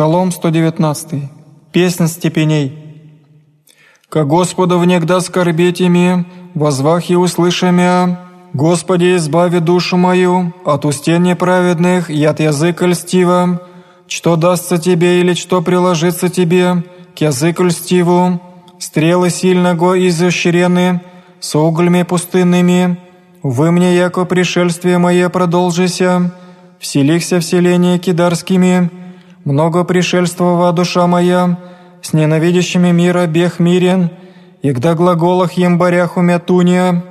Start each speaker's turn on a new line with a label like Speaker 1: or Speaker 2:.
Speaker 1: Псалом 119. Песнь степеней. «Ко Господу внегда скорбеть ими, возвах и услышамя, Господи, избави душу мою от устен неправедных и от языка льстива, что дастся тебе или что приложится тебе к языку льстиву, стрелы сильного изощрены, с углями пустынными, вы мне, яко пришельствие мое, продолжися, вселихся вселение кидарскими, много пришельствова душа моя, с ненавидящими мира бег мирен, и гда глаголах ембарях умятуния,